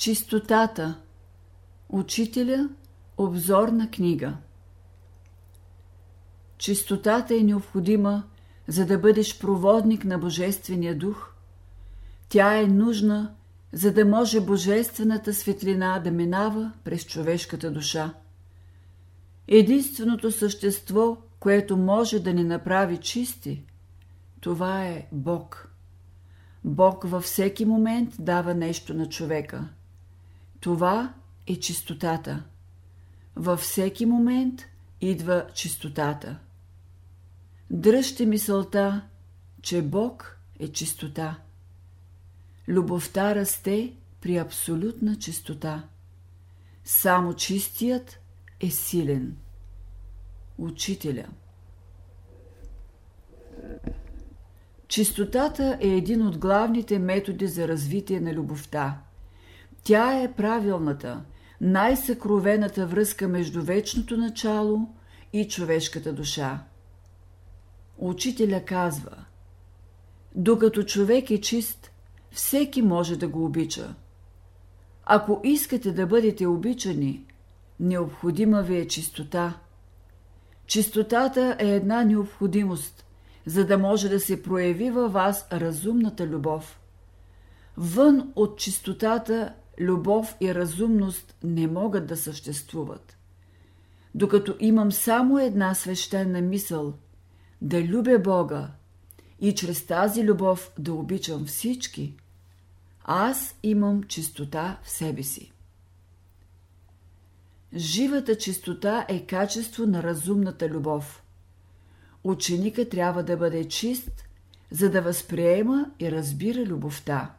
Чистотата. Учителя. Обзорна книга. Чистотата е необходима, за да бъдеш проводник на Божествения дух. Тя е нужна, за да може Божествената светлина да минава през човешката душа. Единственото същество, което може да ни направи чисти, това е Бог. Бог във всеки момент дава нещо на човека – това е чистотата. Във всеки момент идва чистотата. Дръжте мисълта, че Бог е чистота. Любовта расте при абсолютна чистота. Само чистият е силен. Учителя Чистотата е един от главните методи за развитие на любовта – тя е правилната, най-съкровената връзка между вечното начало и човешката душа. Учителя казва: Докато човек е чист, всеки може да го обича. Ако искате да бъдете обичани, необходима ви е чистота. Чистотата е една необходимост, за да може да се прояви във вас разумната любов. Вън от чистотата любов и разумност не могат да съществуват. Докато имам само една свещена мисъл да любя Бога и чрез тази любов да обичам всички, аз имам чистота в себе си. Живата чистота е качество на разумната любов. Ученика трябва да бъде чист, за да възприема и разбира любовта.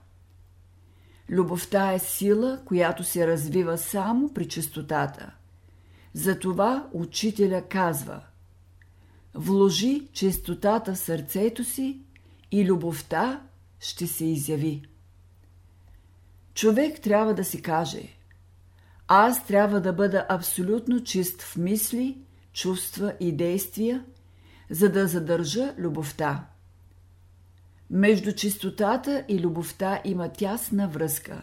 Любовта е сила, която се развива само при чистотата. Затова учителя казва Вложи чистотата в сърцето си и любовта ще се изяви. Човек трябва да си каже Аз трябва да бъда абсолютно чист в мисли, чувства и действия, за да задържа любовта. Между чистотата и любовта има тясна връзка.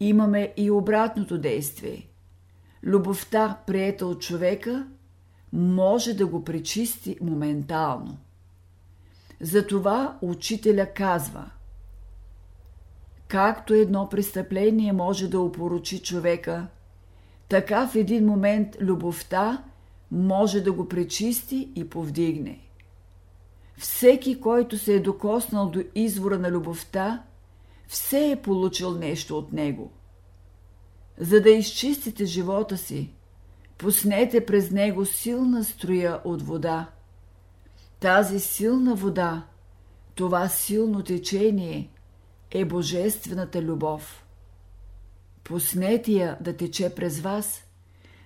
Имаме и обратното действие. Любовта, приета от човека, може да го пречисти моментално. Затова учителя казва Както едно престъпление може да опорочи човека, така в един момент любовта може да го пречисти и повдигне. Всеки, който се е докоснал до извора на любовта, все е получил нещо от него. За да изчистите живота си, пуснете през него силна струя от вода. Тази силна вода, това силно течение е божествената любов. Пуснете я да тече през вас,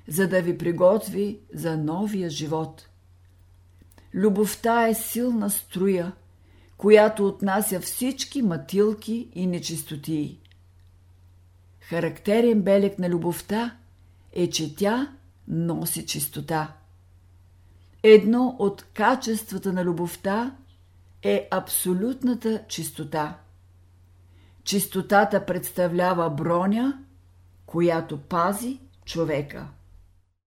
за да ви приготви за новия живот – Любовта е силна струя, която отнася всички матилки и нечистотии. Характерен белег на любовта е, че тя носи чистота. Едно от качествата на любовта е абсолютната чистота. Чистотата представлява броня, която пази човека.